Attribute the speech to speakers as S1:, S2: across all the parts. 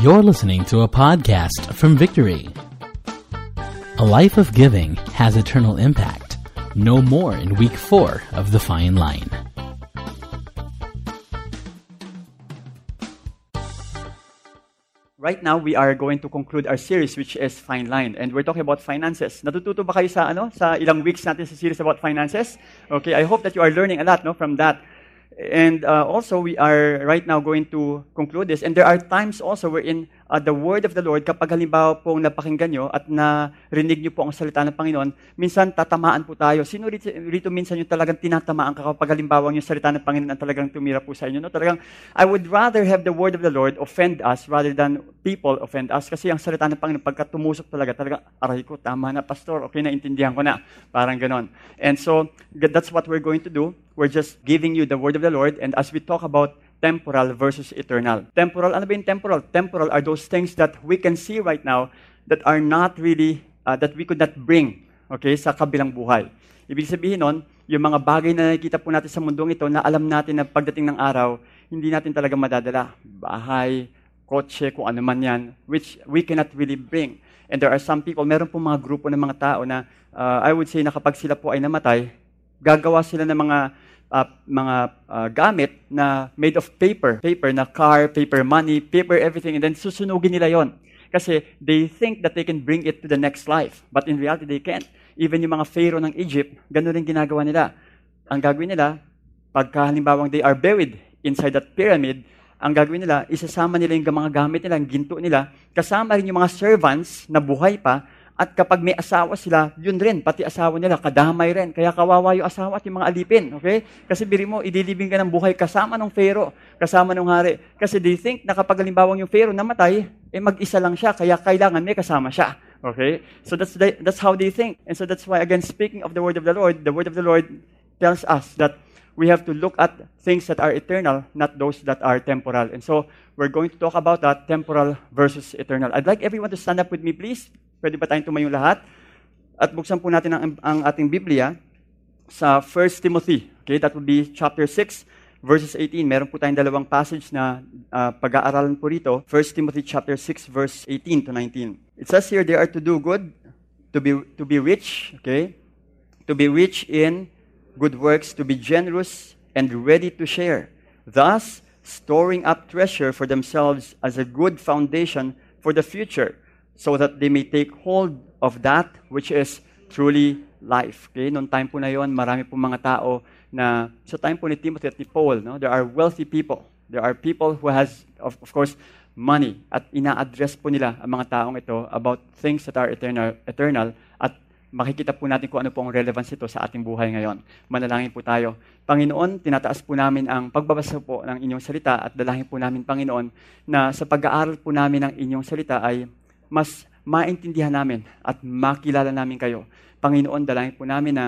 S1: You're listening to a podcast from Victory. A life of giving has eternal impact. No more in week four of The Fine Line.
S2: Right now, we are going to conclude our series, which is Fine Line. And we're talking about finances. Natututo ba kayo sa, ano, sa ilang weeks natin sa series about finances? Okay, I hope that you are learning a lot no, from that. And uh, also, we are right now going to conclude this. And there are times also wherein uh, the word of the Lord, kapag halimbawa pong napakinggan nyo at narinig nyo po ang salita ng Panginoon, minsan tatamaan po tayo. Sino rito, rito minsan yung talagang tinatamaan ka kapag halimbawa yung salita ng Panginoon ang talagang tumira po sa inyo? No? Talagang, I would rather have the word of the Lord offend us rather than people offend us. Kasi ang salita ng Panginoon, pagka tumusok talaga, talagang, aray ko, tama na, pastor, okay na, intindihan ko na. Parang ganon. And so, that's what we're going to do. We're just giving you the word of the Lord. And as we talk about temporal versus eternal. Temporal, ano ba yung temporal? Temporal are those things that we can see right now that are not really, uh, that we could not bring, okay, sa kabilang buhay. Ibig sabihin nun, yung mga bagay na nakikita po natin sa mundong ito na alam natin na pagdating ng araw, hindi natin talaga madadala. Bahay, kotse, kung ano man yan, which we cannot really bring. And there are some people, meron po mga grupo ng mga tao na uh, I would say na kapag sila po ay namatay, gagawa sila ng mga uh, mga uh, gamit na made of paper. Paper na car, paper money, paper everything, and then susunugin nila yon. Kasi they think that they can bring it to the next life. But in reality, they can't. Even yung mga pharaoh ng Egypt, ganun rin ginagawa nila. Ang gagawin nila, pagka halimbawang they are buried inside that pyramid, ang gagawin nila, isasama nila yung mga gamit nila, yung ginto nila, kasama rin yung mga servants na buhay pa, at kapag may asawa sila, yun rin, pati asawa nila, kadamay rin. Kaya kawawa yung asawa at yung mga alipin. Okay? Kasi biri mo, idilibing ka ng buhay kasama ng Pharaoh, kasama ng hari. Kasi they think na kapag halimbawang yung Pharaoh namatay, eh mag-isa lang siya, kaya kailangan may kasama siya. Okay? So that's, the, that's how they think. And so that's why, again, speaking of the word of the Lord, the word of the Lord tells us that we have to look at things that are eternal, not those that are temporal. And so we're going to talk about that, temporal versus eternal. I'd like everyone to stand up with me, please. Pwede ba tayong tumayong lahat? At buksan po natin ang, ang ating Biblia sa 1 Timothy. Okay, that would be chapter 6, verses 18. Meron po tayong dalawang passage na uh, pag-aaralan po rito. 1 Timothy chapter 6, verse 18 to 19. It says here, they are to do good, to be, to be rich, okay? To be rich in good works, to be generous and ready to share. Thus, storing up treasure for themselves as a good foundation for the future so that they may take hold of that which is truly life. Okay? Noong time po na yon, marami po mga tao na sa time po ni Timothy at ni Paul, no, there are wealthy people. There are people who has, of, of course, money. At ina-address po nila ang mga taong ito about things that are eternal, eternal at makikita po natin kung ano po ang relevance ito sa ating buhay ngayon. Manalangin po tayo. Panginoon, tinataas po namin ang pagbabasa po ng inyong salita at dalahin po namin, Panginoon, na sa pag-aaral po namin ng inyong salita ay mas maintindihan namin at makilala namin kayo. Panginoon, dalangin po namin na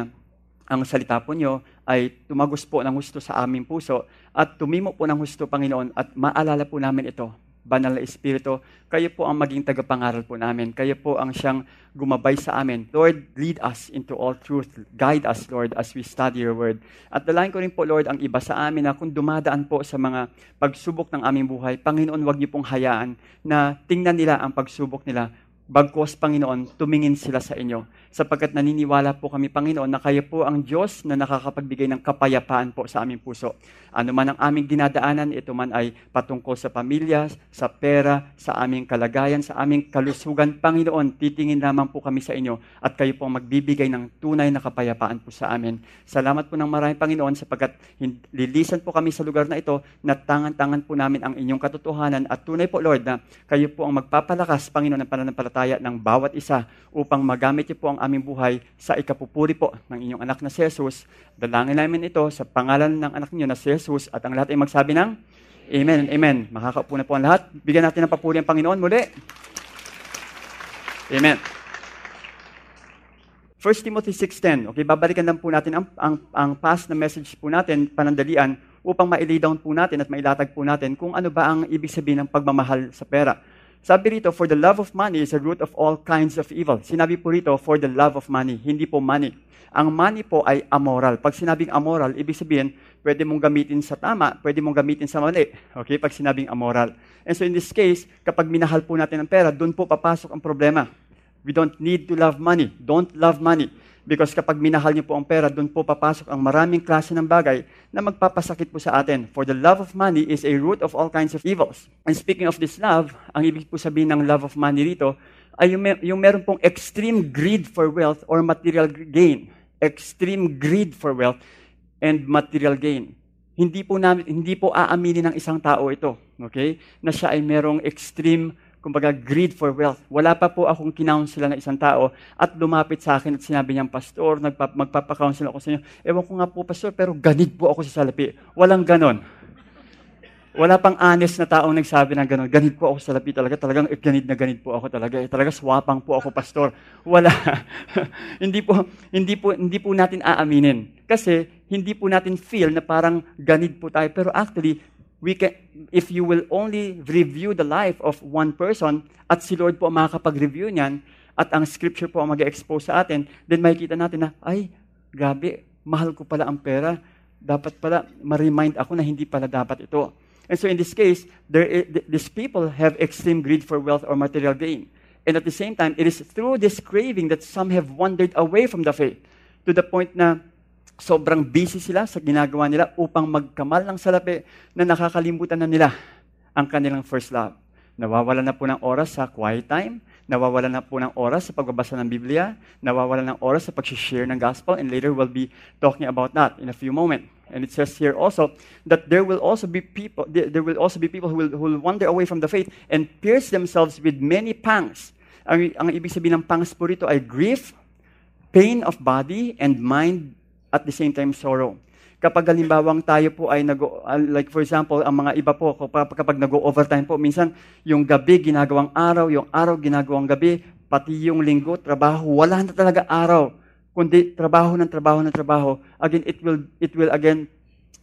S2: ang salita po nyo ay tumagos po ng gusto sa aming puso at tumimo po ng gusto, Panginoon, at maalala po namin ito banal na Espiritu, kayo po ang maging tagapangaral po namin. Kayo po ang siyang gumabay sa amin. Lord, lead us into all truth. Guide us, Lord, as we study your word. At dalayan ko rin po, Lord, ang iba sa amin na kung dumadaan po sa mga pagsubok ng aming buhay, Panginoon, wag niyo pong hayaan na tingnan nila ang pagsubok nila Bagkos, Panginoon, tumingin sila sa inyo. Sapagkat naniniwala po kami, Panginoon, na kayo po ang Diyos na nakakapagbigay ng kapayapaan po sa aming puso. Ano man ang aming dinadaanan, ito man ay patungkol sa pamilya, sa pera, sa aming kalagayan, sa aming kalusugan. Panginoon, titingin lamang po kami sa inyo at kayo po ang magbibigay ng tunay na kapayapaan po sa amin. Salamat po ng maraming, Panginoon, sapagkat lilisan po kami sa lugar na ito na tangan-tangan po namin ang inyong katotohanan at tunay po, Lord, na kayo po ang magpapalakas, Panginoon, ng pananampalataya ng bawat isa upang magamit niyo po ang aming buhay sa ikapupuri po ng inyong anak na si Jesus. Dalangin namin ito sa pangalan ng anak niyo na si Jesus at ang lahat ay magsabi ng Amen Amen. Makakaupo na po ang lahat. Bigyan natin ng papuri ang Panginoon muli. Amen. 1 Timothy 6.10. Okay, babalikan lang po natin ang, ang, ang past na message po natin, panandalian, upang mailay down po natin at mailatag po natin kung ano ba ang ibig sabihin ng pagmamahal sa pera. Sabi rito, for the love of money is the root of all kinds of evil. Sinabi po rito, for the love of money, hindi po money. Ang money po ay amoral. Pag sinabing amoral, ibig sabihin, pwede mong gamitin sa tama, pwede mong gamitin sa mali. Okay? Pag sinabing amoral. And so in this case, kapag minahal po natin ang pera, doon po papasok ang problema. We don't need to love money. Don't love money. Because kapag minahal niyo po ang pera, doon po papasok ang maraming klase ng bagay na magpapasakit po sa atin. For the love of money is a root of all kinds of evils. And speaking of this love, ang ibig po sabihin ng love of money rito, ay yung, yung meron pong extreme greed for wealth or material gain. Extreme greed for wealth and material gain. Hindi po namin hindi po aaminin ng isang tao ito, okay? Na siya ay merong extreme kumbaga, greed for wealth. Wala pa po akong kinounsel ng isang tao at lumapit sa akin at sinabi niyang, Pastor, nagpa- magpapakounsel ako sa inyo. Ewan ko nga po, Pastor, pero ganid po ako sa salapi. Walang ganon. Wala pang honest na taong nagsabi ng ganon. Ganid po ako sa salapi talaga. Talagang eh, ganid na ganid po ako talaga. Eh, talaga swapang po ako, Pastor. Wala. hindi po hindi po hindi po natin aaminin. Kasi hindi po natin feel na parang ganid po tayo. Pero actually, we can, if you will only review the life of one person, at si Lord po ang makakapag-review niyan, at ang scripture po ang mag-expose sa atin, then makikita natin na, ay, grabe, mahal ko pala ang pera. Dapat pala, ma-remind ako na hindi pala dapat ito. And so in this case, there these people have extreme greed for wealth or material gain. And at the same time, it is through this craving that some have wandered away from the faith to the point na sobrang busy sila sa ginagawa nila upang magkamal ng salapi na nakakalimutan na nila ang kanilang first love. Nawawala na po ng oras sa quiet time, nawawala na po ng oras sa pagbabasa ng Biblia, nawawala ng oras sa pag-share ng gospel, and later we'll be talking about that in a few moments. And it says here also that there will also be people, there will also be people who will, who will wander away from the faith and pierce themselves with many pangs. Ang, ang ibig sabihin ng pangs po rito ay grief, pain of body and mind at the same time sorrow. Kapag halimbawang tayo po ay nag uh, like for example, ang mga iba po kapag nag-overtime po, minsan yung gabi ginagawang araw, yung araw ginagawang gabi, pati yung linggo, trabaho, wala na talaga araw. Kundi trabaho ng trabaho ng trabaho. Again, it will it will again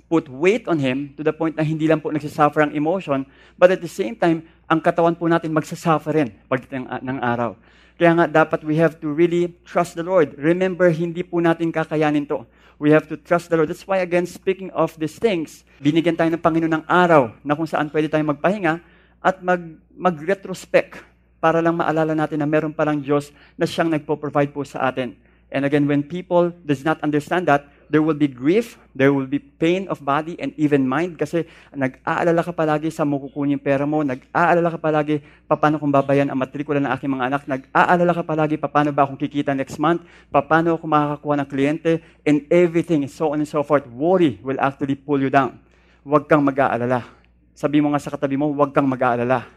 S2: put weight on him to the point na hindi lang po nagsasuffer ang emotion, but at the same time, ang katawan po natin magsasuffer rin pagdating ng araw. Kaya nga dapat we have to really trust the Lord. Remember, hindi po natin kakayanin to. We have to trust the Lord. That's why, again, speaking of these things, binigyan tayo ng Panginoon ng araw na kung saan pwede tayong magpahinga at mag, mag-retrospect para lang maalala natin na meron palang Diyos na siyang nagpo-provide po sa atin. And again, when people does not understand that, there will be grief, there will be pain of body and even mind kasi nag-aalala ka palagi sa makukunin yung pera mo, nag-aalala ka palagi paano kung babayan ang matrikula ng aking mga anak, nag-aalala ka palagi paano ba akong kikita next month, paano ako makakakuha ng kliyente, and everything, so on and so forth. Worry will actually pull you down. Huwag kang mag-aalala. Sabi mo nga sa katabi mo, huwag kang mag-aalala.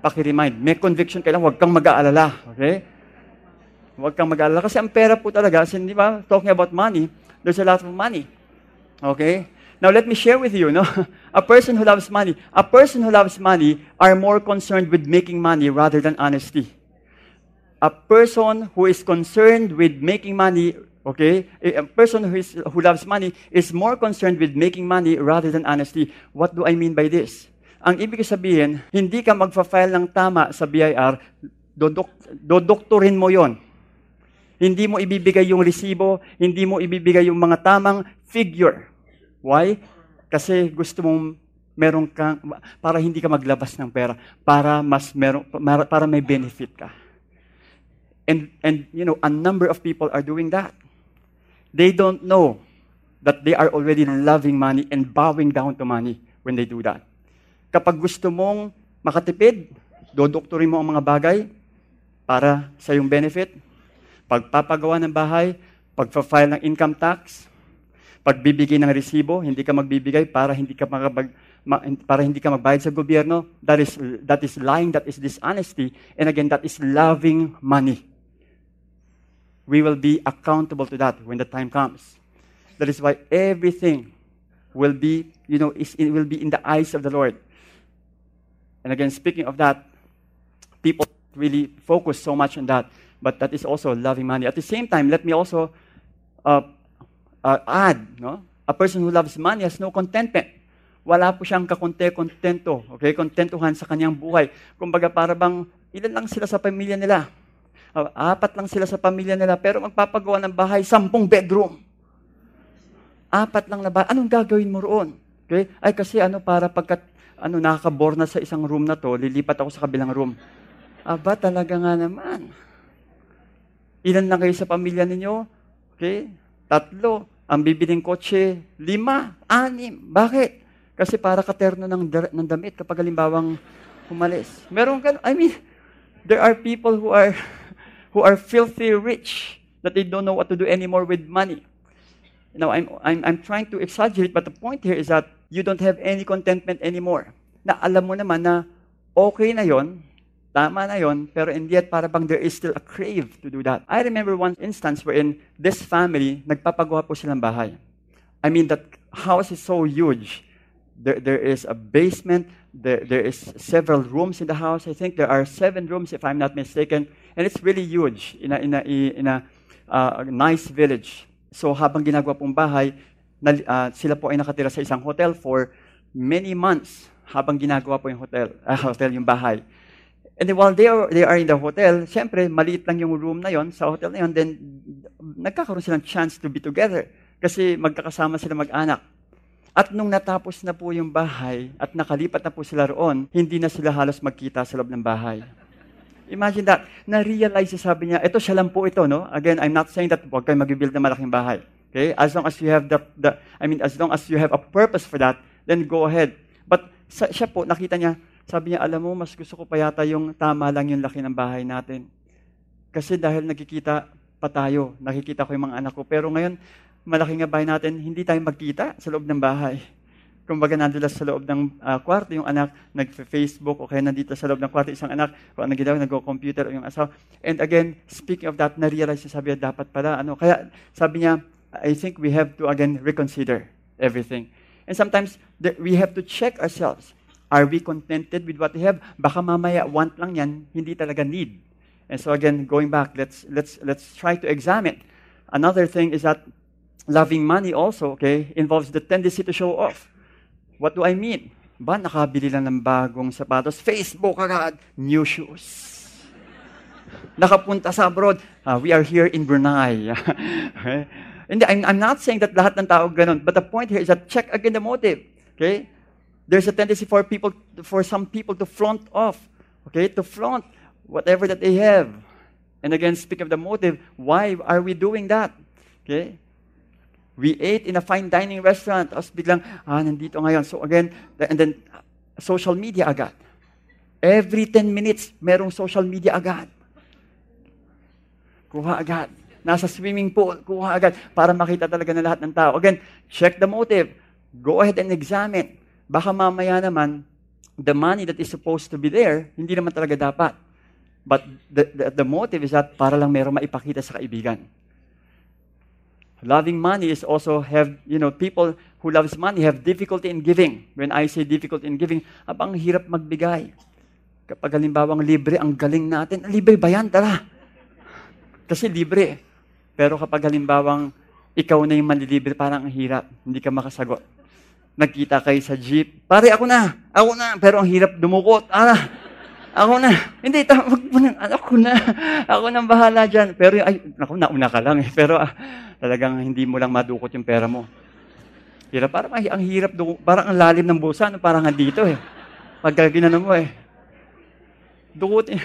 S2: Paki-remind, may conviction ka lang, huwag kang mag-aalala. Okay? Huwag kang mag-aalala. Kasi ang pera po talaga, sin, di ba, talking about money, there's a lot of money. Okay? Now let me share with you, no? A person who loves money, a person who loves money are more concerned with making money rather than honesty. A person who is concerned with making money, okay? A person who, is, who loves money is more concerned with making money rather than honesty. What do I mean by this? Ang ibig sabihin, hindi ka magfa-file ng tama sa BIR, dodok, dodoktorin mo yon hindi mo ibibigay yung resibo, hindi mo ibibigay yung mga tamang figure. Why? Kasi gusto mong meron kang, para hindi ka maglabas ng pera, para mas meron, para may benefit ka. And, and, you know, a number of people are doing that. They don't know that they are already loving money and bowing down to money when they do that. Kapag gusto mong makatipid, dodoktorin mo ang mga bagay para sa yung benefit, pagpapagawa ng bahay, pagpa-file ng income tax, pagbibigay ng resibo, hindi ka magbibigay para hindi ka makabag, ma, para hindi ka magbayad sa gobyerno, that is that is lying, that is dishonesty, and again that is loving money. We will be accountable to that when the time comes. That is why everything will be, you know, is, it will be in the eyes of the Lord. And again, speaking of that, people really focus so much on that but that is also loving money. At the same time, let me also uh, uh, add, no? a person who loves money has no contentment. Wala po siyang kakonte-kontento, okay? Kontentuhan sa kanyang buhay. Kumbaga para bang ilan lang sila sa pamilya nila. Uh, apat lang sila sa pamilya nila, pero magpapagawa ng bahay, sampung bedroom. Apat lang na bahay. Anong gagawin mo roon? Okay? Ay kasi ano, para pagkat ano, nakakabor na sa isang room na to, lilipat ako sa kabilang room. Aba, talaga nga naman. Ilan lang kayo sa pamilya ninyo? Okay? Tatlo. Ang bibiling kotse, lima, anim. Bakit? Kasi para katerno ng, ng damit kapag halimbawang umalis. Meron ka, I mean, there are people who are who are filthy rich that they don't know what to do anymore with money. Now, I'm, I'm, I'm trying to exaggerate, but the point here is that you don't have any contentment anymore. Na alam mo naman na okay na yon, tama na yon, pero and yet para bang there is still a crave to do that. I remember one instance wherein this family, nagpapagawa po silang bahay. I mean, that house is so huge. There, there is a basement, there, there is several rooms in the house. I think there are seven rooms, if I'm not mistaken. And it's really huge in a, in a, in a uh, nice village. So habang ginagawa pong bahay, na, uh, sila po ay nakatira sa isang hotel for many months habang ginagawa po yung hotel, uh, hotel yung bahay. And then while they are, they are in the hotel, siyempre, maliit lang yung room na yon sa hotel na yon, then nagkakaroon silang chance to be together. Kasi magkakasama sila mag-anak. At nung natapos na po yung bahay at nakalipat na po sila roon, hindi na sila halos magkita sa loob ng bahay. Imagine that. Na-realize sabi niya, ito siya lang po ito, no? Again, I'm not saying that huwag kayo mag-build na malaking bahay. Okay? As long as you have the, the, I mean, as long as you have a purpose for that, then go ahead. But sa, siya po, nakita niya, sabi niya, alam mo, mas gusto ko pa yata yung tama lang yung laki ng bahay natin. Kasi dahil nakikita pa tayo, nakikita ko yung mga anak ko. Pero ngayon, malaki nga bahay natin, hindi tayo magkita sa loob ng bahay. Kumbaga, nandula sa loob ng uh, kwarto yung anak, nag-Facebook, o kaya nandito sa loob ng kwarto isang anak, kung ano ginawa, nag-computer o yung asawa. And again, speaking of that, na-realize niya, sabi niya, dapat pala, ano, kaya sabi niya, I think we have to again reconsider everything. And sometimes we have to check ourselves. Are we contented with what we have? Baka mamaya want lang yan, hindi talaga need. And so again, going back, let's let's let's try to examine. Another thing is that loving money also, okay, involves the tendency to show off. What do I mean? Ba, nakabili lang ng bagong sapatos, Facebook agad, new shoes. Nakapunta sa abroad, uh, we are here in Brunei. okay? And I'm, I'm not saying that lahat ng tao ganun, but the point here is that check again the motive. Okay? There's a tendency for people, for some people to flaunt off, okay, to flaunt whatever that they have. And again, speaking of the motive, why are we doing that? Okay? We ate in a fine dining restaurant. Tapos biglang, ah, nandito ngayon. So again, and then social media agad. Every 10 minutes, merong social media agad. Kuha agad. Nasa swimming pool, kuha agad para makita talaga ng lahat ng tao. Again, check the motive. Go ahead and examine baka mamaya naman, the money that is supposed to be there, hindi naman talaga dapat. But the, the, the motive is that para lang meron maipakita sa kaibigan. Loving money is also have, you know, people who loves money have difficulty in giving. When I say difficulty in giving, abang hirap magbigay. Kapag halimbawang libre, ang galing natin, libre ba yan? Tara. Kasi libre. Pero kapag halimbawang ikaw na yung manlilibre, parang ang hirap. Hindi ka makasagot nagkita kayo sa jeep. Pare, ako na. Ako na. Pero ang hirap dumukot. Ah, ako na. Hindi, tawag mo na. Ako na. Ako nang bahala dyan. Pero, ay, ako, nauna ka lang eh. Pero ah, talagang hindi mo lang madukot yung pera mo. Hirap. Parang ay, ang hirap, dumukot. parang ang lalim ng busa. No? Parang dito eh. Pagka ginano mo eh. Dukot eh.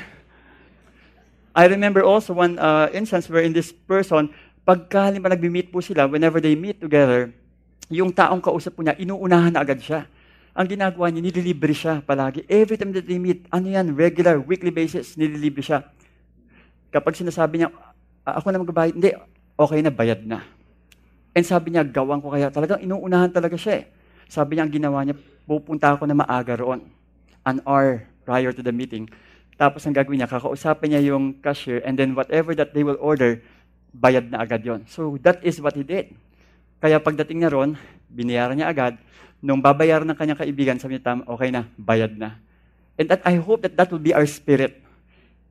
S2: I remember also one uh, instance where in this person, pagka halimbawa nag-meet po sila, whenever they meet together, yung taong kausap po niya, inuunahan na agad siya. Ang ginagawa niya, nililibre siya palagi. Every time that they meet, ano yan, regular, weekly basis, nililibre siya. Kapag sinasabi niya, ako na magbabayad, hindi, okay na, bayad na. And sabi niya, gawan ko kaya. Talagang inuunahan talaga siya eh. Sabi niya, ang ginawa niya, pupunta ako na maaga roon. An hour prior to the meeting. Tapos ang gagawin niya, kakausapin niya yung cashier and then whatever that they will order, bayad na agad yon. So that is what he did. Kaya pagdating niya ron, binayaran niya agad. Nung babayaran ng kanyang kaibigan, sabi niya, okay na, bayad na. And that I hope that that will be our spirit.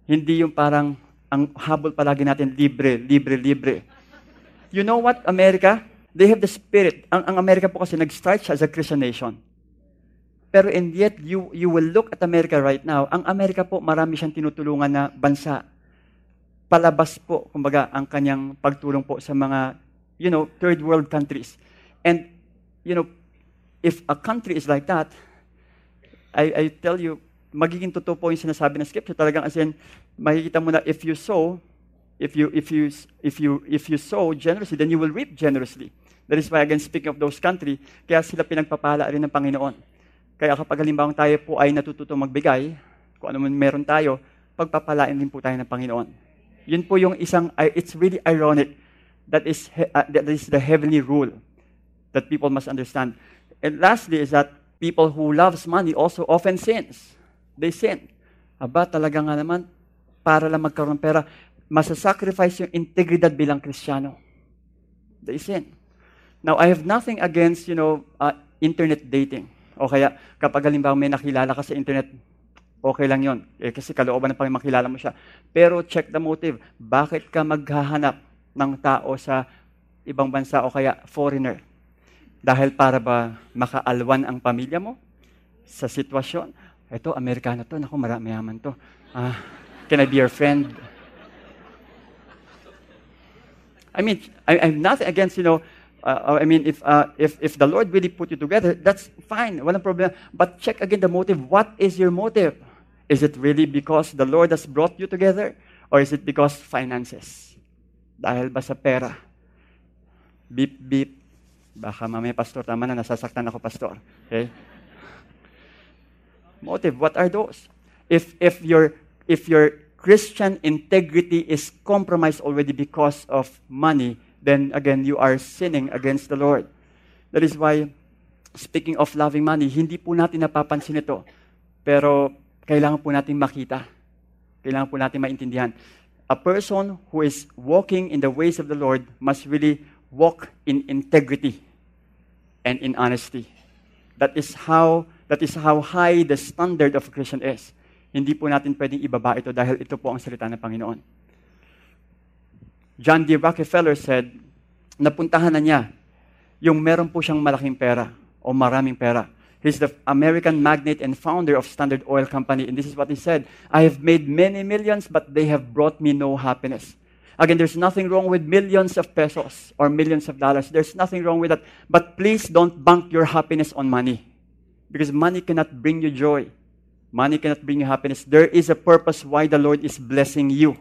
S2: Hindi yung parang ang habol palagi natin, libre, libre, libre. You know what, America? They have the spirit. Ang, ang Amerika po kasi nag-start siya as a Christian nation. Pero and yet, you, you will look at America right now. Ang Amerika po, marami siyang tinutulungan na bansa. Palabas po, kumbaga, ang kanyang pagtulong po sa mga, you know, third world countries. And, you know, if a country is like that, I, I tell you, magiging totoo po yung sinasabi ng scripture. Talagang as in, makikita mo na if you sow, if you, if you, if you, if you sow generously, then you will reap generously. That is why, again, speaking of those country, kaya sila pinagpapala rin ng Panginoon. Kaya kapag halimbawa tayo po ay natututo magbigay, kung ano man meron tayo, pagpapalain din po tayo ng Panginoon. Yun po yung isang, it's really ironic. That is, uh, that is the heavenly rule that people must understand. And lastly is that people who loves money also often sins. They sin. Aba, talaga nga naman, para lang magkaroon ng pera, masasacrifice yung integridad bilang Kristiyano. They sin. Now, I have nothing against, you know, uh, internet dating. O kaya, kapag halimbawa may nakilala ka sa internet, okay lang yon. Eh, kasi kalooban ng Panginoon makilala mo siya. Pero check the motive. Bakit ka maghahanap ng tao sa ibang bansa o kaya foreigner? Dahil para ba makaalwan ang pamilya mo sa sitwasyon? Ito, Amerikano to. Naku, mayaman to. Ah, can I be your friend? I mean, I, I'm nothing against, you know, uh, I mean, if, uh, if, if the Lord really put you together, that's fine. Walang problem. But check again the motive. What is your motive? Is it really because the Lord has brought you together? Or is it because finances? Dahil ba sa pera? Beep, beep. Baka mamaya, pastor, tama na, nasasaktan ako, pastor. Okay? Motive, what are those? If, if, your, if your Christian integrity is compromised already because of money, then again, you are sinning against the Lord. That is why, speaking of loving money, hindi po natin napapansin ito. Pero kailangan po natin makita. Kailangan po natin maintindihan. A person who is walking in the ways of the Lord must really walk in integrity and in honesty. That is how that is how high the standard of a Christian is. Hindi po natin pwedeng ibaba ito dahil ito po ang salita ng Panginoon. John D. Rockefeller said, napuntahan na niya yung meron po siyang malaking pera o maraming pera. He's the American magnate and founder of Standard Oil Company. And this is what he said I have made many millions, but they have brought me no happiness. Again, there's nothing wrong with millions of pesos or millions of dollars. There's nothing wrong with that. But please don't bank your happiness on money. Because money cannot bring you joy. Money cannot bring you happiness. There is a purpose why the Lord is blessing you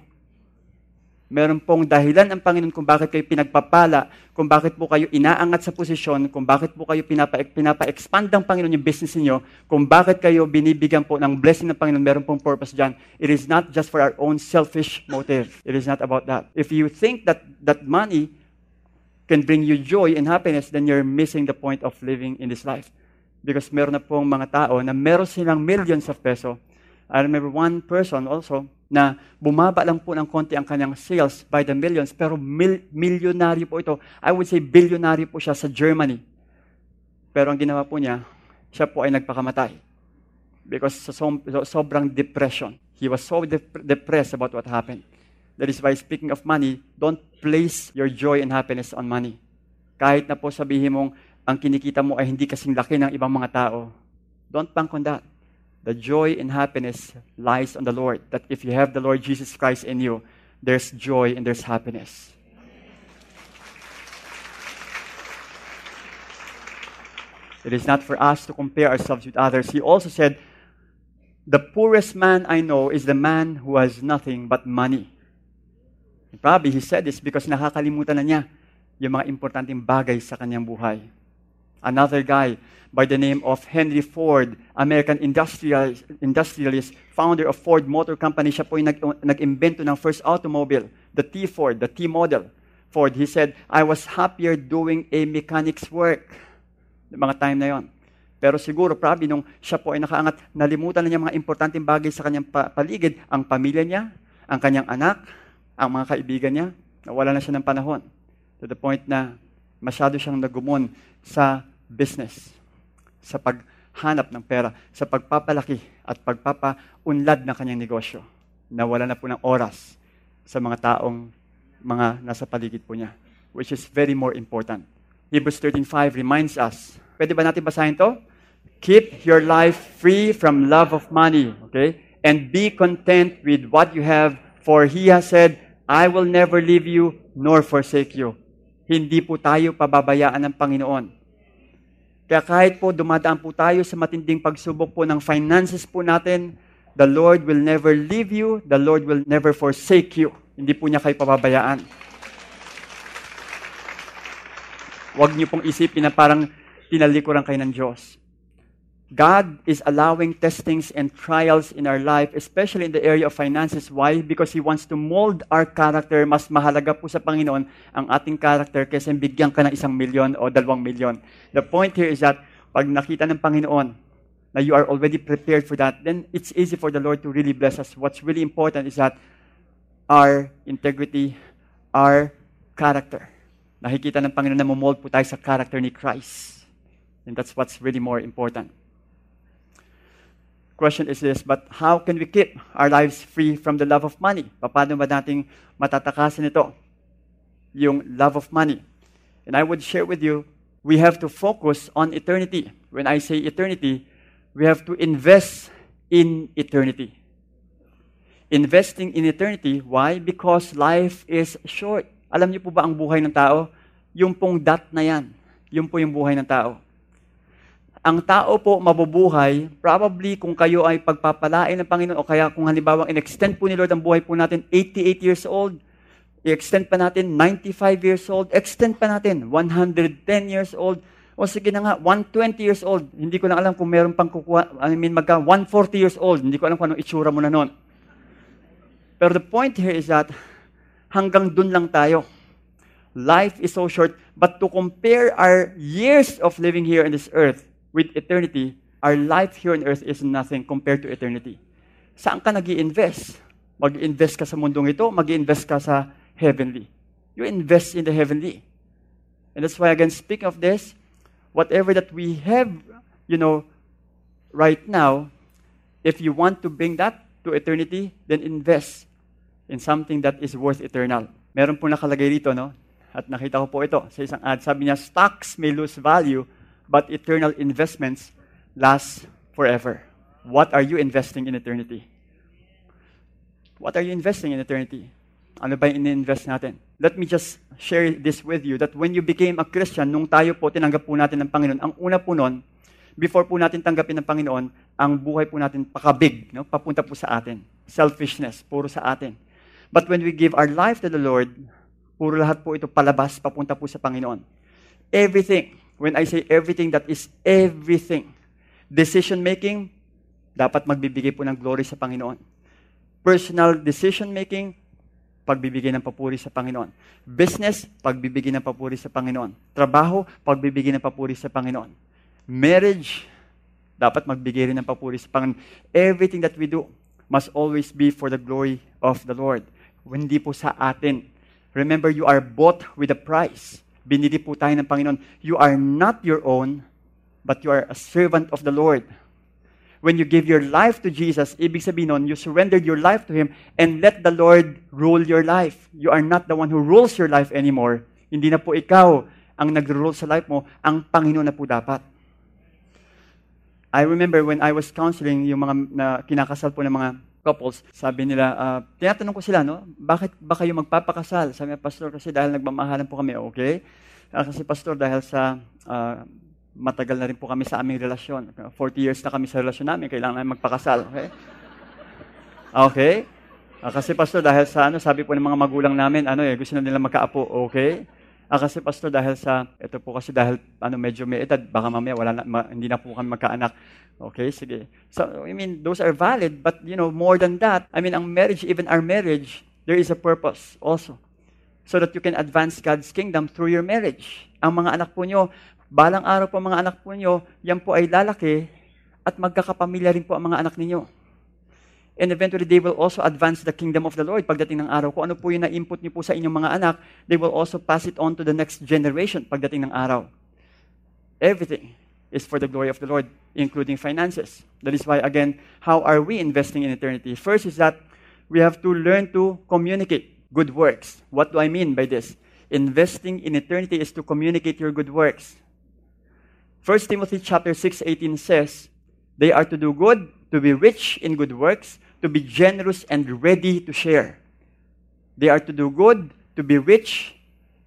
S2: meron pong dahilan ang Panginoon kung bakit kayo pinagpapala, kung bakit po kayo inaangat sa posisyon, kung bakit po kayo pinapa, pinapa-expand ng Panginoon yung business niyo, kung bakit kayo binibigyan po ng blessing ng Panginoon, meron pong purpose dyan. It is not just for our own selfish motive. It is not about that. If you think that, that money can bring you joy and happiness, then you're missing the point of living in this life. Because meron na pong mga tao na meron silang millions of peso. I remember one person also, na bumaba lang po ng konti ang kanyang sales by the millions, pero mil- milyonaryo po ito. I would say billionary po siya sa Germany. Pero ang ginawa po niya, siya po ay nagpakamatay. Because sa so, sobrang depression. He was so dep- depressed about what happened. That is why speaking of money, don't place your joy and happiness on money. Kahit na po sabihin mong ang kinikita mo ay hindi kasing laki ng ibang mga tao, don't bank on that the joy and happiness lies on the Lord. That if you have the Lord Jesus Christ in you, there's joy and there's happiness. It is not for us to compare ourselves with others. He also said, The poorest man I know is the man who has nothing but money. Probably he said this because nakakalimutan na niya yung mga importanteng bagay sa kanyang buhay. Another guy, by the name of Henry Ford, American industrialist, industrialist founder of Ford Motor Company. Siya po yung nag, nag-invento ng first automobile, the T-Ford, the T-model. Ford, he said, I was happier doing a mechanic's work. Mga time na yon. Pero siguro, probably, nung siya po ay nakaangat, nalimutan na niya mga importanteng bagay sa kanyang paligid, ang pamilya niya, ang kanyang anak, ang mga kaibigan niya, nawala na siya ng panahon. To the point na masyado siyang nagumon sa business sa paghanap ng pera, sa pagpapalaki at pagpapaunlad ng kanyang negosyo. Nawala na po ng oras sa mga taong mga nasa paligid po niya, which is very more important. Hebrews 13.5 reminds us, pwede ba natin basahin to? Keep your life free from love of money, okay? And be content with what you have, for He has said, I will never leave you nor forsake you. Hindi po tayo pababayaan ng Panginoon. Kaya kahit po dumadaan po tayo sa matinding pagsubok po ng finances po natin, the Lord will never leave you, the Lord will never forsake you. Hindi po niya kayo pababayaan. Huwag niyo pong isipin na parang tinalikuran kayo ng Diyos. God is allowing testings and trials in our life, especially in the area of finances. Why? Because He wants to mold our character. Mas mahalaga po sa Panginoon ang ating character kaysa bigyan ka ng isang milyon o dalawang milyon. The point here is that pag nakita ng Panginoon na you are already prepared for that, then it's easy for the Lord to really bless us. What's really important is that our integrity, our character. Nakikita ng Panginoon na mumold po tayo sa character ni Christ. And that's what's really more important question is this, but how can we keep our lives free from the love of money? Paano ba nating matatakasin ito? Yung love of money. And I would share with you, we have to focus on eternity. When I say eternity, we have to invest in eternity. Investing in eternity, why? Because life is short. Alam niyo po ba ang buhay ng tao? Yung pong dot na yan. Yung po yung buhay ng tao ang tao po mabubuhay, probably kung kayo ay pagpapalain ng Panginoon o kaya kung halimbawa in-extend po ni Lord ang buhay po natin 88 years old, i-extend pa natin 95 years old, extend pa natin 110 years old, o sige na nga, 120 years old. Hindi ko lang alam kung meron pang kukuha, I mean, magka 140 years old. Hindi ko alam kung anong itsura mo na noon. Pero the point here is that hanggang dun lang tayo. Life is so short, but to compare our years of living here on this earth with eternity, our life here on earth is nothing compared to eternity. Saan ka nag invest Mag-invest ka sa mundong ito, mag invest ka sa heavenly. You invest in the heavenly. And that's why, again, speaking of this, whatever that we have, you know, right now, if you want to bring that to eternity, then invest in something that is worth eternal. Meron po nakalagay dito, no? At nakita ko po ito sa isang ad. Sabi niya, stocks may lose value, but eternal investments last forever. What are you investing in eternity? What are you investing in eternity? Ano ba yung in-invest natin? Let me just share this with you that when you became a Christian, nung tayo po, tinanggap po natin ng Panginoon, ang una po nun, before po natin tanggapin ng Panginoon, ang buhay po natin pakabig, no? papunta po sa atin. Selfishness, puro sa atin. But when we give our life to the Lord, puro lahat po ito palabas, papunta po sa Panginoon. Everything, when I say everything, that is everything. Decision making, dapat magbibigay po ng glory sa Panginoon. Personal decision making, pagbibigay ng papuri sa Panginoon. Business, pagbibigay ng papuri sa Panginoon. Trabaho, pagbibigay ng papuri sa Panginoon. Marriage, dapat magbigay rin ng papuri sa Panginoon. Everything that we do must always be for the glory of the Lord. Hindi po sa atin. Remember, you are bought with a price. Binili po tayo ng Panginoon. You are not your own, but you are a servant of the Lord. When you give your life to Jesus, ibig sabihin nun, you surrendered your life to Him and let the Lord rule your life. You are not the one who rules your life anymore. Hindi na po ikaw ang nag-rule sa life mo, ang Panginoon na po dapat. I remember when I was counseling yung mga na kinakasal po ng mga couples, sabi nila, uh, tinatanong ko sila, no, bakit ba kayo magpapakasal? Sabi niya, Pastor, kasi dahil nagmamahalan po kami, okay? Uh, kasi Pastor, dahil sa uh, matagal na rin po kami sa aming relasyon. 40 years na kami sa relasyon namin, kailangan namin magpakasal, okay? Okay? Uh, kasi Pastor, dahil sa ano, sabi po ng mga magulang namin, ano eh, gusto na nila magkaapo, okay? Ah, kasi pastor dahil sa ito po kasi dahil ano medyo may edad baka mamaya wala na, ma, hindi na po kami magkaanak. Okay, sige. So I mean those are valid but you know more than that, I mean ang marriage even our marriage there is a purpose also. So that you can advance God's kingdom through your marriage. Ang mga anak po nyo, balang araw po mga anak po nyo, yan po ay lalaki at magkakapamilya rin po ang mga anak ninyo. And eventually, they will also advance the kingdom of the Lord pagdating ng araw. Kung ano po yung na-input niyo po sa inyong mga anak, they will also pass it on to the next generation pagdating ng araw. Everything is for the glory of the Lord, including finances. That is why, again, how are we investing in eternity? First is that we have to learn to communicate good works. What do I mean by this? Investing in eternity is to communicate your good works. 1 Timothy chapter 6, 18 says, They are to do good, to be rich in good works, to be generous and ready to share. They are to do good, to be rich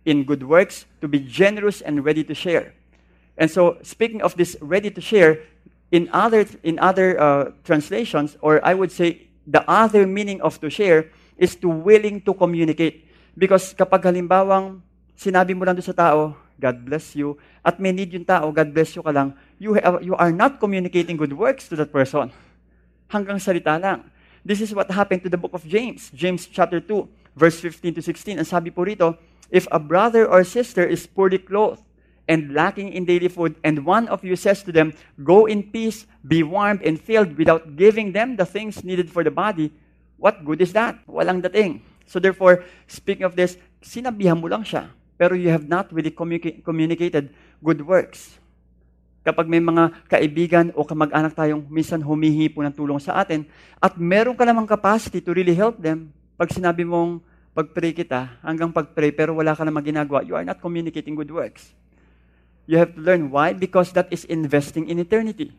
S2: in good works, to be generous and ready to share. And so, speaking of this ready to share, in other, in other uh, translations, or I would say the other meaning of to share, is to willing to communicate. Because kapag halimbawang sinabi mo lang doon sa tao, God bless you, at may need yung tao, God bless you ka lang, you, have, you are not communicating good works to that person. Hanggang salita lang. This is what happened to the book of James. James chapter 2, verse 15 to 16. Ang sabi po rito, If a brother or sister is poorly clothed and lacking in daily food, and one of you says to them, Go in peace, be warmed and filled, without giving them the things needed for the body, what good is that? Walang dating. So therefore, speaking of this, sinabihan mo lang siya, pero you have not really communica- communicated good works. Kapag may mga kaibigan o kamag-anak tayong minsan humihi po ng tulong sa atin, at meron ka namang capacity to really help them, pag sinabi mong pag-pray kita, hanggang pag-pray, pero wala ka namang ginagawa, you are not communicating good works. You have to learn why? Because that is investing in eternity.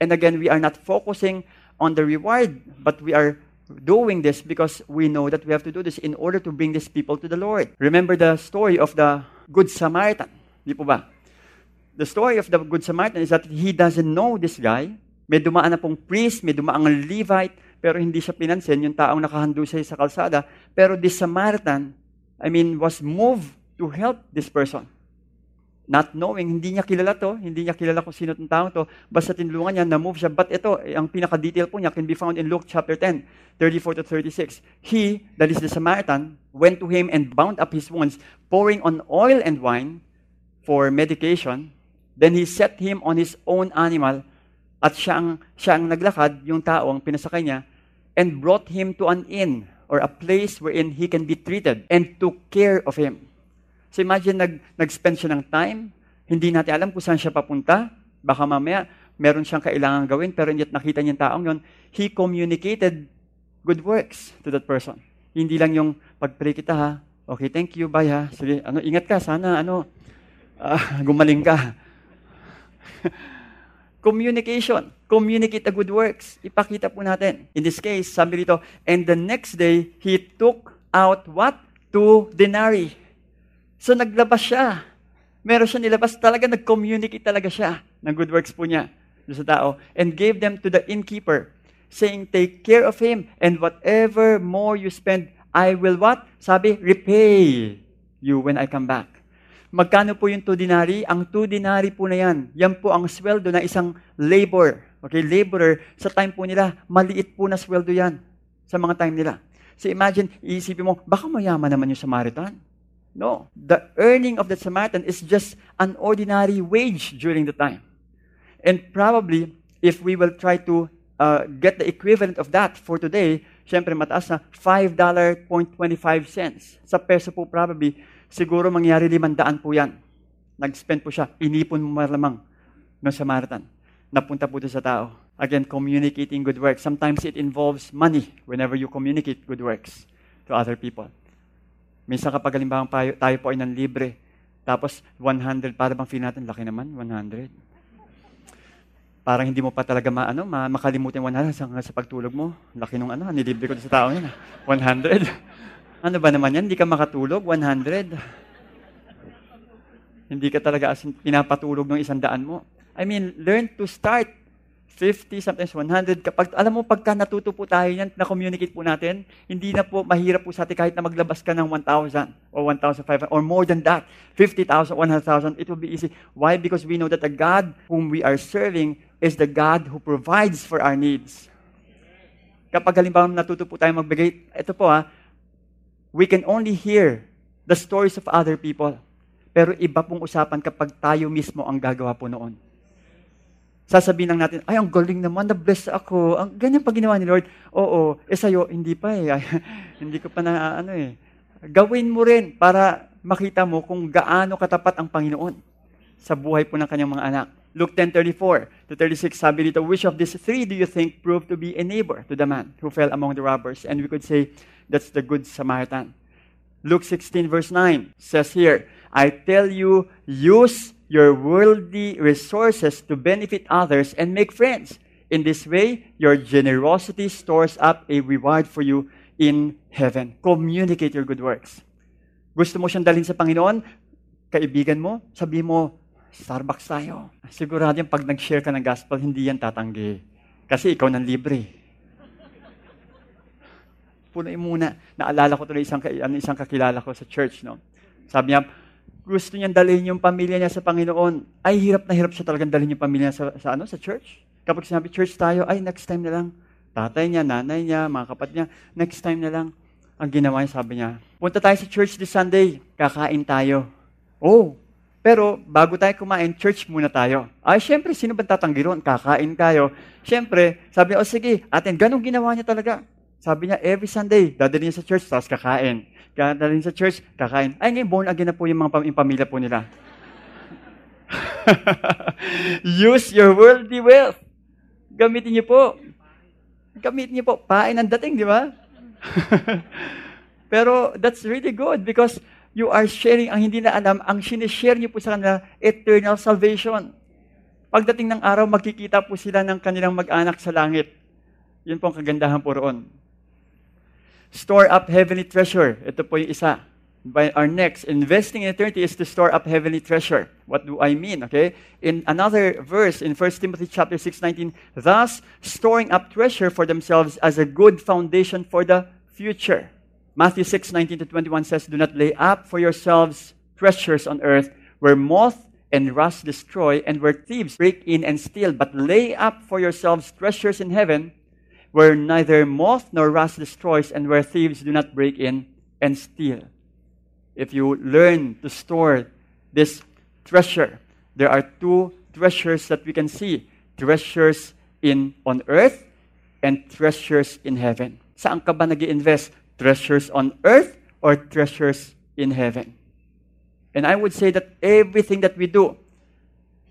S2: And again, we are not focusing on the reward, but we are doing this because we know that we have to do this in order to bring these people to the Lord. Remember the story of the Good Samaritan, di po ba? The story of the Good Samaritan is that he doesn't know this guy. May dumaan na pong priest, may dumaan ang Levite, pero hindi siya pinansin, yung taong nakahando siya sa kalsada. Pero this Samaritan, I mean, was moved to help this person. Not knowing, hindi niya kilala to, hindi niya kilala kung sino itong taong to, basta tinulungan niya, na-move siya. But ito, eh, ang pinaka-detail po niya can be found in Luke chapter 10, 34 to 36. He, that is the Samaritan, went to him and bound up his wounds, pouring on oil and wine for medication. Then he set him on his own animal, at siya ang, siya ang naglakad, yung tao ang pinasakay niya, and brought him to an inn, or a place wherein he can be treated, and took care of him. So imagine, nag, nag-spend siya ng time, hindi natin alam kung saan siya papunta, baka mamaya meron siyang kailangan gawin, pero yet nakita niya yung taong yon, he communicated good works to that person. Hindi lang yung pag-pray kita ha, okay, thank you, bye ha, sige, ano, ingat ka, sana, ano, ah, gumaling ka. Communication. Communicate the good works. Ipakita po natin. In this case, sabi dito, and the next day, he took out what? Two denarii. So naglabas siya. Meron siya nilabas. Talaga nag-communicate talaga siya ng good works po niya sa tao. And gave them to the innkeeper, saying, take care of him, and whatever more you spend, I will what? Sabi, repay you when I come back. Magkano po yung 2 dinari? Ang 2 dinari po na yan, yan po ang sweldo na isang labor. Okay, laborer, sa time po nila, maliit po na sweldo yan sa mga time nila. So imagine, iisipin mo, baka mayaman naman yung Samaritan. No. The earning of the Samaritan is just an ordinary wage during the time. And probably, if we will try to uh, get the equivalent of that for today, syempre mataas na $5.25 Sa peso po probably, siguro mangyari limandaan po yan. Nag-spend po siya, inipon mo malamang ng Samaritan. Napunta po sa tao. Again, communicating good works. Sometimes it involves money whenever you communicate good works to other people. Minsan kapag halimbawa tayo, po ay libre, tapos 100, para bang fee natin, laki naman, 100. Parang hindi mo pa talaga ma, ano, ma, makalimutin 100 sa, sa pagtulog mo. Laki nung ano, nilibre ko sa tao yan. 100. Ano ba naman yan? Hindi ka makatulog? 100. Hindi ka talaga as in, pinapatulog ng isang daan mo. I mean, learn to start 50, sometimes 100. Kapag, alam mo, pagka natuto po tayo yan, na-communicate po natin, hindi na po mahirap po sa atin kahit na maglabas ka ng 1,000 or 1,500 or more than that, 50,000, 100,000, it will be easy. Why? Because we know that the God whom we are serving is the God who provides for our needs. Kapag halimbawa natuto po tayo magbigay, ito po ha, we can only hear the stories of other people. Pero iba pong usapan kapag tayo mismo ang gagawa po noon. Sasabihin lang natin, ay, ang galing naman, na-bless ako. Ang ganyan pa ginawa ni Lord. Oo, eh sa'yo, hindi pa eh. hindi ko pa na, ano eh. Gawin mo rin para makita mo kung gaano katapat ang Panginoon sa buhay po ng kanyang mga anak. Luke 10:34 to 36 sabi dito, which of these three do you think proved to be a neighbor to the man who fell among the robbers? And we could say that's the good Samaritan. Luke 16 verse 9 says here, I tell you, use your worldly resources to benefit others and make friends. In this way, your generosity stores up a reward for you in heaven. Communicate your good works. Gusto mo siyang dalhin sa Panginoon? Kaibigan mo, sabi mo, Starbucks tayo. Sigurado yung pag nag-share ka ng gospel, hindi yan tatanggi. Kasi ikaw nang libre. Punoy muna. Naalala ko tuloy isang, ano, isang kakilala ko sa church. No? Sabi niya, gusto niyang dalhin yung pamilya niya sa Panginoon. Ay, hirap na hirap siya talagang dalhin yung pamilya sa, sa, ano, sa church. Kapag sinabi, church tayo, ay, next time na lang. Tatay niya, nanay niya, mga kapatid niya, next time na lang. Ang ginawa niya, sabi niya, punta tayo sa church this Sunday, kakain tayo. Oh, pero bago tayo kumain, church muna tayo. Ay, syempre, sino ba tatanggi ron? Kakain tayo. Syempre, sabi niya, oh sige, atin, ganun ginawa niya talaga. Sabi niya, every Sunday, dadalhin niya sa church, tapos kakain. Dadalhin sa church, kakain. Ay, ngayon, born again na po yung mga pam- yung pamilya po nila. Use your worldly wealth. Gamitin niyo po. Gamitin niyo po. Pain ang dating, di ba? Pero that's really good because you are sharing ang hindi na alam, ang sinishare niyo po sa kanila, eternal salvation. Pagdating ng araw, magkikita po sila ng kanilang mag-anak sa langit. Yun po ang kagandahan po roon. Store up heavenly treasure. Ito po yung isa. By our next, investing in eternity is to store up heavenly treasure. What do I mean? Okay? In another verse in 1 Timothy chapter 6, 19, thus storing up treasure for themselves as a good foundation for the future. Matthew 6, 19 to 21 says, Do not lay up for yourselves treasures on earth where moth and rust destroy and where thieves break in and steal, but lay up for yourselves treasures in heaven where neither moth nor rust destroys and where thieves do not break in and steal. If you learn to store this treasure, there are two treasures that we can see treasures in on earth and treasures in heaven. Saan ka ba nag invest Treasures on earth or treasures in heaven? And I would say that everything that we do,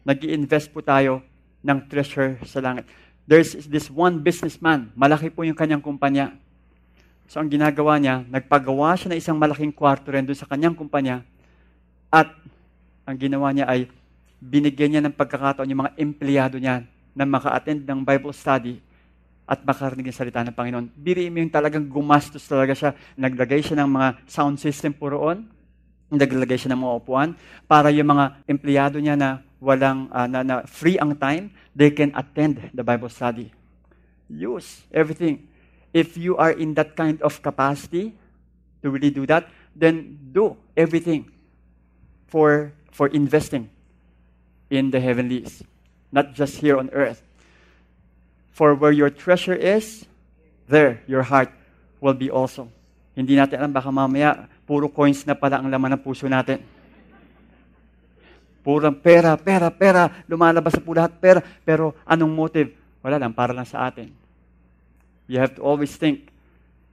S2: nag invest po tayo ng treasure sa langit. There's this one businessman, malaki po yung kanyang kumpanya. So ang ginagawa niya, nagpagawa siya ng isang malaking kwarto rin doon sa kanyang kumpanya at ang ginawa niya ay binigyan niya ng pagkakataon yung mga empleyado niya na maka-attend ng Bible study at makarinig ng salita ng Panginoon. Biriin mo yung talagang gumastos talaga siya. Naglagay siya ng mga sound system po roon. Naglagay siya ng mga upuan para yung mga empleyado niya na walang uh, na, na free ang time, they can attend the Bible study. Use everything. If you are in that kind of capacity to really do that, then do everything for for investing in the heavenlies, not just here on earth. For where your treasure is, there your heart will be also. Hindi natin alam, baka mamaya, puro coins na pala ang laman ng puso natin. Purang pera, pera, pera, lumalabas sa po lahat pera. Pero anong motive? Wala lang, para lang sa atin. You have to always think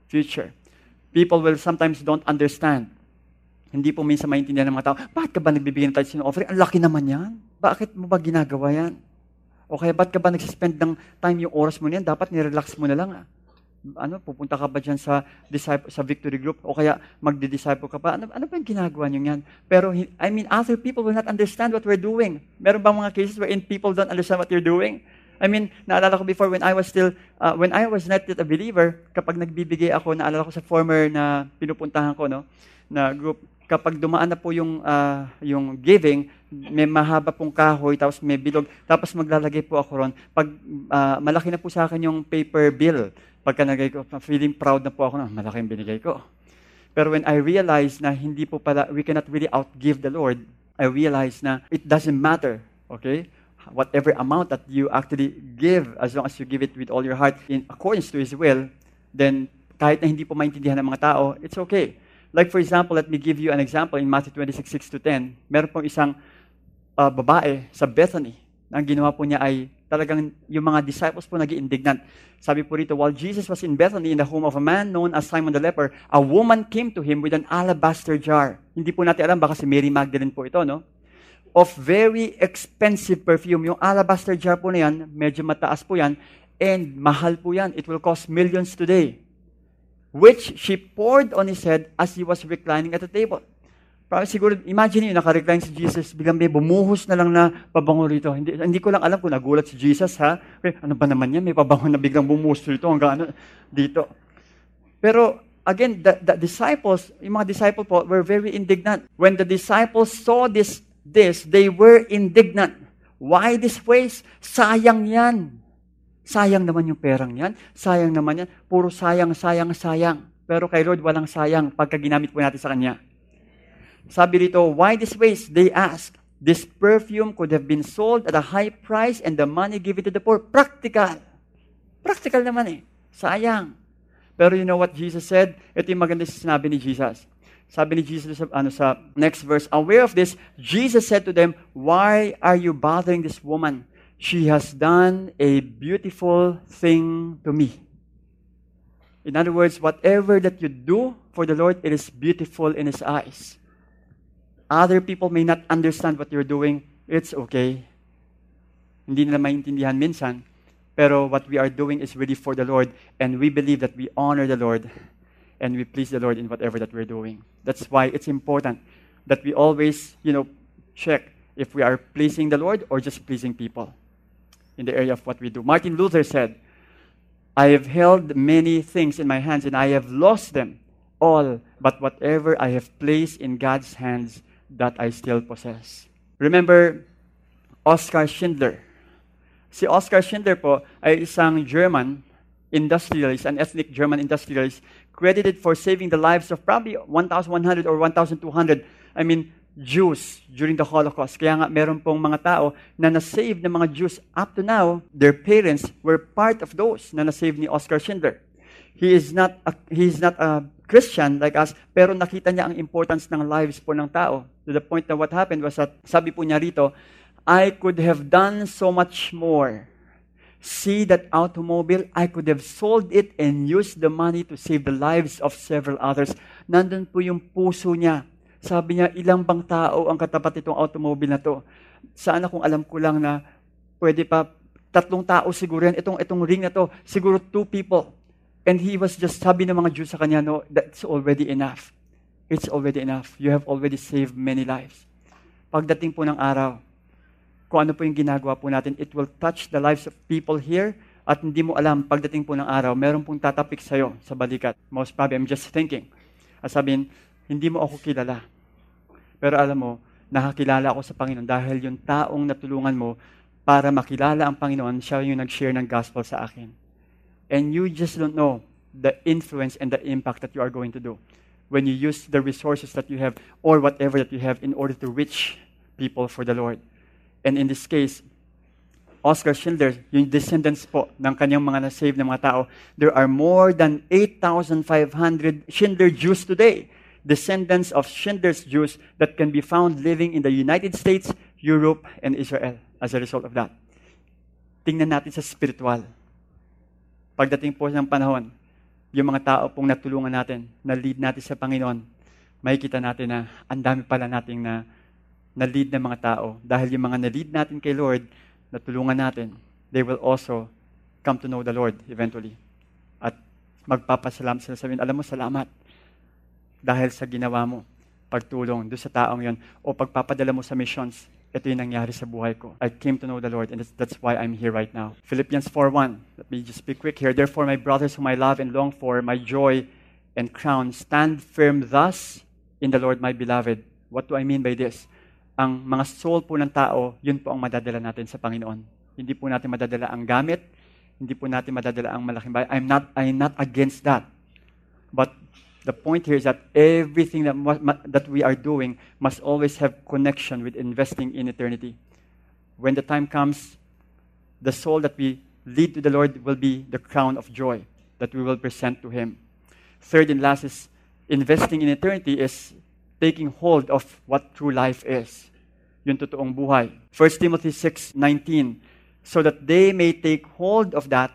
S2: future. People will sometimes don't understand. Hindi po minsan maintindihan ng mga tao, bakit ka ba nagbibigay ng tithes and offering? Ang laki naman yan. Bakit mo ba ginagawa yan? O kaya ba't ka ba nag-spend ng time yung oras mo niyan? Dapat nirelax mo na lang. Ah. Ano, pupunta ka ba dyan sa, disciple, sa victory group? O kaya magdi-disciple ka pa? Ano, ano ba yung ginagawa niyo yan? Pero, I mean, other people will not understand what we're doing. Meron bang mga cases wherein people don't understand what you're doing? I mean, naalala ko before when I was still, uh, when I was not yet a believer, kapag nagbibigay ako, naalala ko sa former na pinupuntahan ko, no, na group, kapag dumaan na po yung, uh, yung giving, may mahaba pong kahoy, tapos may bilog, tapos maglalagay po ako ron. Pag uh, malaki na po sa akin yung paper bill, pagka nagay ko, feeling proud na po ako na malaki yung binigay ko. Pero when I realized na hindi po pala, we cannot really outgive the Lord, I realized na it doesn't matter, okay? Whatever amount that you actually give, as long as you give it with all your heart in accordance to His will, then kahit na hindi po maintindihan ng mga tao, it's okay. Like for example, let me give you an example in Matthew 26, 6 to 10. Meron pong isang uh, babae sa Bethany. Ang ginawa po niya ay talagang yung mga disciples po nag indignant Sabi po rito, while Jesus was in Bethany in the home of a man known as Simon the leper, a woman came to him with an alabaster jar. Hindi po natin alam, baka si Mary Magdalene po ito, no? Of very expensive perfume. Yung alabaster jar po na yan, medyo mataas po yan, and mahal po yan. It will cost millions today which she poured on his head as he was reclining at the table. Parang siguro, imagine nyo, nakarecline si Jesus, biglang may bumuhos na lang na pabango rito. Hindi, hindi ko lang alam kung nagulat si Jesus, ha? Okay, ano ba naman yan? May pabango na biglang bumuhos rito hanggang ano, dito. Pero, again, the, the disciples, yung mga disciples po, were very indignant. When the disciples saw this, this, they were indignant. Why this waste? Sayang yan. Sayang naman yung perang yan. Sayang naman yan. Puro sayang, sayang, sayang. Pero kay Lord, walang sayang pagka ginamit po natin sa Kanya. Sabi rito, why this waste? They ask. This perfume could have been sold at a high price and the money given to the poor. Practical. Practical naman eh. Sayang. Pero you know what Jesus said? Ito yung maganda sinabi ni Jesus. Sabi ni Jesus sa, ano, sa next verse, Aware of this, Jesus said to them, Why are you bothering this woman? She has done a beautiful thing to me. In other words, whatever that you do for the Lord, it is beautiful in His eyes. Other people may not understand what you're doing. It's okay. Hindi nila maintindihan minsan. Pero what we are doing is really for the Lord. And we believe that we honor the Lord. And we please the Lord in whatever that we're doing. That's why it's important that we always, you know, check if we are pleasing the Lord or just pleasing people in the area of what we do. Martin Luther said, I have held many things in my hands and I have lost them all, but whatever I have placed in God's hands, that I still possess. Remember Oskar Schindler. Si Oskar Schindler po ay isang German industrialist, an ethnic German industrialist, credited for saving the lives of probably 1,100 or 1,200, I mean, Jews during the Holocaust. Kaya nga meron pong mga tao na nasave ng mga Jews up to now, their parents were part of those na nasave ni Oskar Schindler. He is not a, he is not a Christian like us, pero nakita niya ang importance ng lives po ng tao. To the point that what happened was that, sabi po niya rito, I could have done so much more. See that automobile, I could have sold it and used the money to save the lives of several others. Nandun po yung puso niya sabi niya, ilang bang tao ang katapat itong automobile na to? Sana kung alam ko lang na pwede pa tatlong tao siguro yan. Itong, itong ring na to, siguro two people. And he was just, sabi ng mga Jews sa kanya, no, that's already enough. It's already enough. You have already saved many lives. Pagdating po ng araw, kung ano po yung ginagawa po natin, it will touch the lives of people here at hindi mo alam, pagdating po ng araw, meron pong tatapik sa'yo sa balikat. Most probably, I'm just thinking. At sabihin, hindi mo ako kilala. Pero alam mo, nakakilala ako sa Panginoon dahil yung taong natulungan mo para makilala ang Panginoon, siya yung nag-share ng gospel sa akin. And you just don't know the influence and the impact that you are going to do when you use the resources that you have or whatever that you have in order to reach people for the Lord. And in this case, Oscar Schindler, yung descendants po ng kanyang mga na-save na mga tao, there are more than 8,500 Schindler Jews today descendants of Schindler's Jews that can be found living in the United States, Europe, and Israel as a result of that. Tingnan natin sa spiritual. Pagdating po ng panahon, yung mga tao pong natulungan natin, na lead natin sa Panginoon, makikita natin na ang dami pala nating na na-lead ng mga tao. Dahil yung mga na-lead natin kay Lord, natulungan natin, they will also come to know the Lord eventually. At magpapasalamat sila sabihin, alam mo, salamat dahil sa ginawa mo, pagtulong doon sa taong yon o pagpapadala mo sa missions, ito yung nangyari sa buhay ko. I came to know the Lord and that's, that's why I'm here right now. Philippians 4.1. Let me just be quick here. Therefore, my brothers whom I love and long for, my joy and crown, stand firm thus in the Lord, my beloved. What do I mean by this? Ang mga soul po ng tao, yun po ang madadala natin sa Panginoon. Hindi po natin madadala ang gamit, hindi po natin madadala ang malaking bahay. I'm not, I'm not against that. But the point here is that everything that, that we are doing must always have connection with investing in eternity. When the time comes, the soul that we lead to the Lord will be the crown of joy that we will present to Him. Third and last is investing in eternity is taking hold of what true life is. Yung totoong buhay. 1 Timothy 6:19 so that they may take hold of that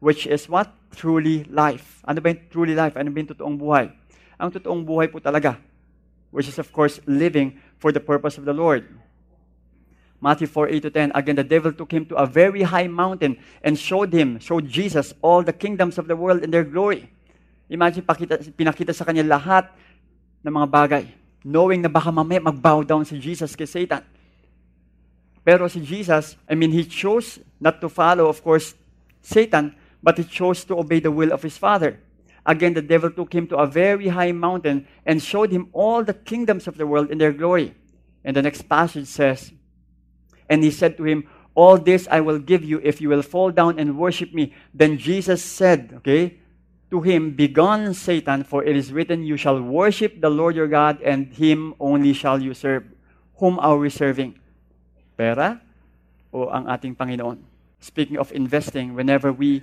S2: which is what? Truly life. Ano ba yung truly life? Ano ba yung totoong buhay? Ang totoong buhay po talaga, which is of course living for the purpose of the Lord. Matthew 4, 8 to 10, again, the devil took him to a very high mountain and showed him, showed Jesus, all the kingdoms of the world and their glory. Imagine, pakita, pinakita sa kanya lahat ng mga bagay. knowing na baka mamaya mag-bow down si Jesus kay Satan. Pero si Jesus, I mean, he chose not to follow, of course, Satan, but he chose to obey the will of his Father. Again, the devil took him to a very high mountain and showed him all the kingdoms of the world in their glory. And the next passage says, And he said to him, All this I will give you if you will fall down and worship me. Then Jesus said, okay, to him, Begone, Satan, for it is written, You shall worship the Lord your God, and him only shall you serve. Whom are we serving? Pera o ang ating Panginoon? Speaking of investing, whenever we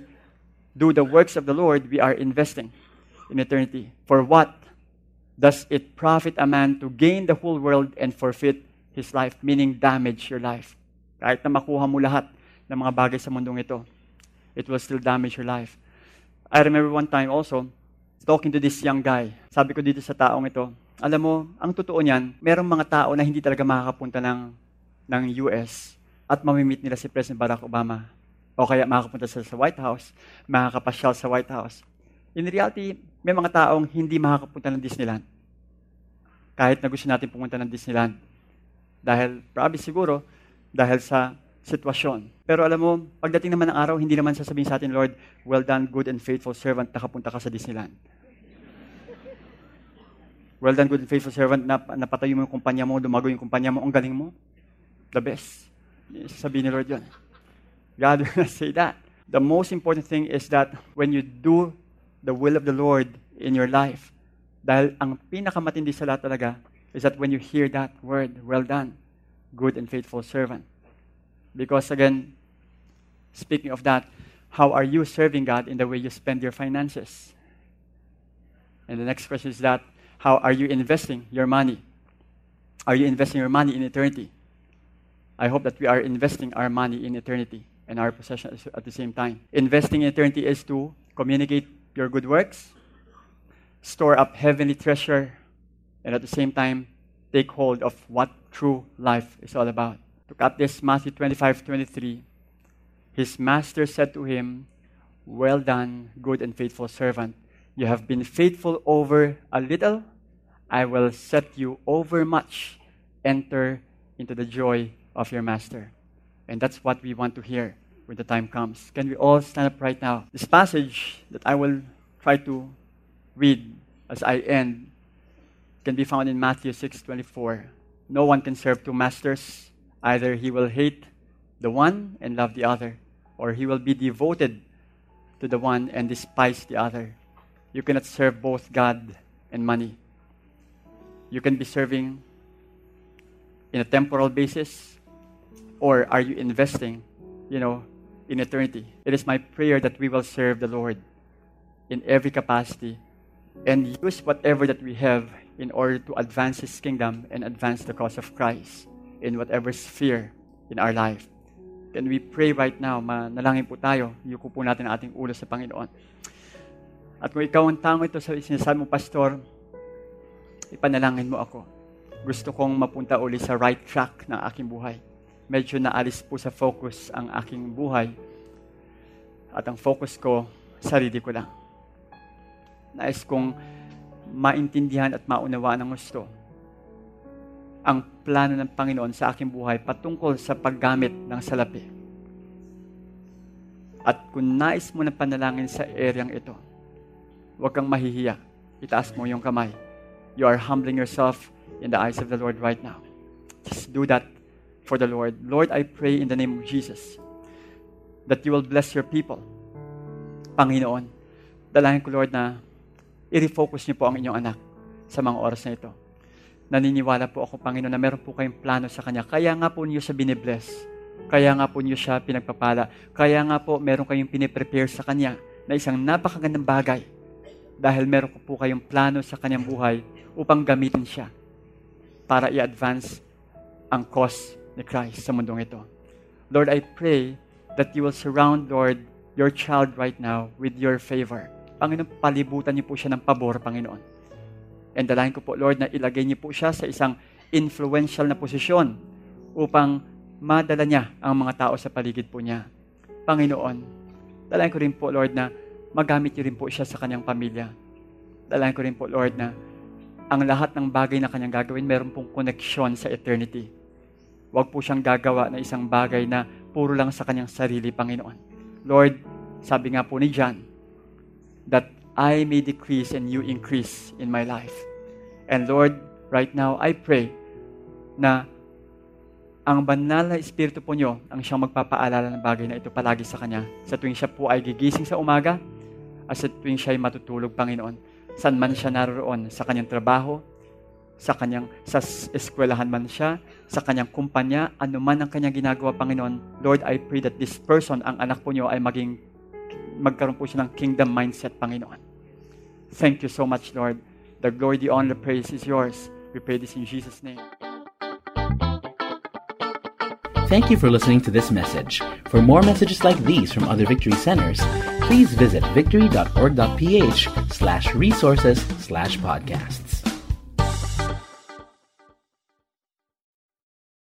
S2: do the works of the Lord, we are investing in eternity. For what does it profit a man to gain the whole world and forfeit his life? Meaning damage your life. Kahit na makuha mo lahat ng mga bagay sa mundong ito, it will still damage your life. I remember one time also, talking to this young guy. Sabi ko dito sa taong ito, alam mo, ang totoo niyan, merong mga tao na hindi talaga makakapunta ng, ng US at mamimit nila si President Barack Obama. O kaya makakapunta sila sa White House, makakapasyal sa White House. In reality, may mga taong hindi makakapunta ng Disneyland. Kahit na gusto natin pumunta ng Disneyland. Dahil, probably siguro, dahil sa sitwasyon. Pero alam mo, pagdating naman ng araw, hindi naman sasabihin sa atin, Lord, well done, good and faithful servant, nakapunta ka sa Disneyland. Well done, good and faithful servant, nap napatayo mo yung kumpanya mo, dumago yung kumpanya mo, ang galing mo. The best. Sasabihin ni Lord yun. God will not say that. The most important thing is that when you do the will of the Lord in your life, dahil ang pinakamatindi sa lahat talaga is that when you hear that word, well done, good and faithful servant. Because again, speaking of that, how are you serving God in the way you spend your finances? And the next question is that, how are you investing your money? Are you investing your money in eternity? I hope that we are investing our money in eternity and our possessions at the same time. Investing in eternity is to communicate your good works, store up heavenly treasure, and at the same time, take hold of what true life is all about. Look at this Matthew 25 23. His master said to him, Well done, good and faithful servant. You have been faithful over a little, I will set you over much. Enter into the joy of your master. And that's what we want to hear when the time comes. Can we all stand up right now? This passage that I will try to read as I end can be found in Matthew 6:24. No one can serve two masters. Either he will hate the one and love the other, or he will be devoted to the one and despise the other. You cannot serve both God and money. You can be serving in a temporal basis, or are you investing, you know, in eternity? It is my prayer that we will serve the Lord in every capacity and use whatever that we have in order to advance His kingdom and advance the cause of Christ in whatever sphere in our life. Can we pray right now? Manalangin po tayo. Yuko po natin ating ulo sa Panginoon. At kung ikaw ang tango ito sa sinasabi mo, Pastor, ipanalangin mo ako. Gusto kong mapunta uli sa right track ng aking buhay. Medyo naalis po sa focus ang aking buhay. At ang focus ko, sarili ko lang. Nais kong maintindihan at maunawaan ng gusto ang plano ng Panginoon sa aking buhay patungkol sa paggamit ng salapi. At kung nais mo ng panalangin sa areang ito, huwag kang mahihiya. Itaas mo yung kamay. You are humbling yourself in the eyes of the Lord right now. Just do that for the Lord. Lord, I pray in the name of Jesus that you will bless your people. Panginoon, dalangin ko Lord na i-refocus niyo po ang inyong anak sa mga oras na ito naniniwala po ako, Panginoon, na meron po kayong plano sa Kanya. Kaya nga po niyo siya binibless. Kaya nga po niyo siya pinagpapala. Kaya nga po meron kayong piniprepare sa Kanya na isang napakagandang bagay. Dahil meron po, po kayong plano sa Kanyang buhay upang gamitin siya para i-advance ang cause ni Christ sa mundong ito. Lord, I pray that you will surround, Lord, your child right now with your favor. Panginoon, palibutan niyo po siya ng pabor, Panginoon And dalahin ko po, Lord, na ilagay niyo po siya sa isang influential na posisyon upang madala niya ang mga tao sa paligid po niya. Panginoon, dalahin ko rin po, Lord, na magamit niyo rin po siya sa kanyang pamilya. Dalahin ko rin po, Lord, na ang lahat ng bagay na kanyang gagawin, meron pong connection sa eternity. Huwag po siyang gagawa na isang bagay na puro lang sa kanyang sarili, Panginoon. Lord, sabi nga po ni John, that I may decrease and you increase in my life. And Lord, right now, I pray na ang banal na Espiritu po nyo ang siyang magpapaalala ng bagay na ito palagi sa Kanya. Sa tuwing siya po ay gigising sa umaga, at sa tuwing siya ay matutulog, Panginoon. Saan man siya naroon, sa kanyang trabaho, sa kanyang sa eskwelahan man siya, sa kanyang kumpanya, anuman ang kanyang ginagawa, Panginoon. Lord, I pray that this person, ang anak po niyo, ay maging magkaroon po siya ng kingdom mindset, Panginoon. Thank you so much, Lord. The glory, the honor, the praise is yours. We pray this in Jesus' name.
S1: Thank you for listening to this message. For more messages like these from other Victory Centers, please visit victory.org.ph slash resources slash podcasts.